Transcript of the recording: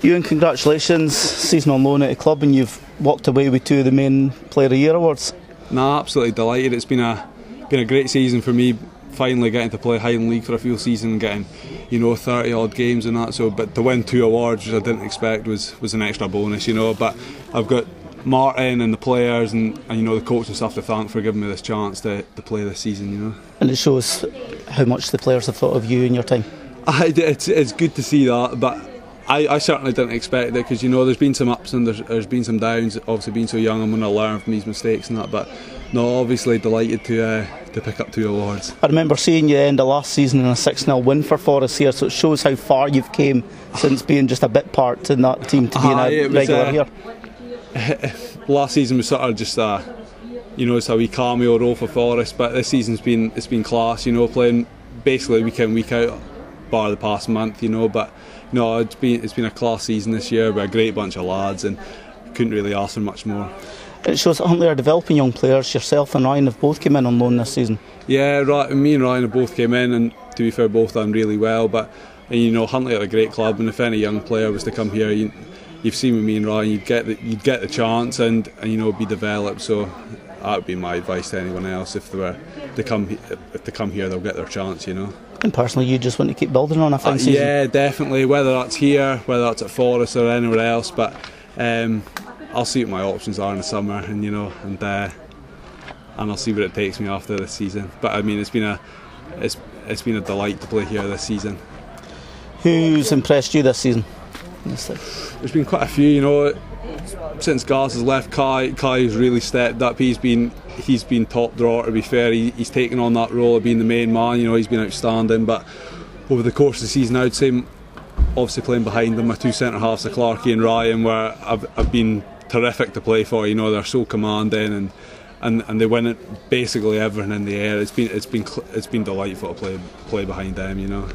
Ewan, congratulations, season on loan at the club, and you've walked away with two of the main Player of the Year awards. Nah, absolutely delighted. It's been a been a great season for me. Finally getting to play Highland League for a full season, getting you know 30 odd games and that. So, but to win two awards, which I didn't expect, was was an extra bonus, you know. But I've got Martin and the players and, and you know the coach and stuff to thank for giving me this chance to, to play this season, you know. And it shows how much the players have thought of you in your time. I, it's, it's good to see that, but I, I certainly didn't expect it because you know there's been some ups and there's, there's been some downs. Obviously, being so young, I'm going to learn from these mistakes and that. But no, obviously delighted to uh, to pick up two awards. I remember seeing you end of last season in a 6 0 win for Forest here, so it shows how far you've came since being just a bit part in that team to being Aye, a it was, regular uh, here. last season was sort of just a, you know, it's a wee cameo role for Forest, but this season's been it's been class, you know, playing basically week in week out, bar the past month, you know. But no, it's been it's been a class season this year with a great bunch of lads, and couldn't really ask for much more. It shows that Huntly are developing young players. Yourself and Ryan have both come in on loan this season. Yeah, right. Me and Ryan have both came in, and to be fair, both done really well. But and, you know, Huntly are a great club, and if any young player was to come here, you, you've seen with me and Ryan, you'd get the, you'd get the chance, and, and you know, be developed. So that would be my advice to anyone else if they were to come if they come here, they'll get their chance. You know. And personally, you just want to keep building on a fine Uh, season. yeah, definitely. Whether that's here, whether that's at Forest or anywhere else, but um, I'll see what my options are in the summer, and you know, and uh, and I'll see where it takes me after this season. But I mean, it's been a it's it's been a delight to play here this season. Who's impressed you this season? There's been quite a few, you know. Since Gaz has left, Kai Kai has really stepped up. He's been he's been top drawer. To be fair, he, he's taken on that role of being the main man. You know, he's been outstanding. But over the course of the season, I'd say obviously playing behind them, my two centre halves, the Clarkey and Ryan, where I've, I've been terrific to play for. You know, they're so commanding and. And, and they win it basically everything in the air. It's been it's been it's been delightful to play play behind them. You know.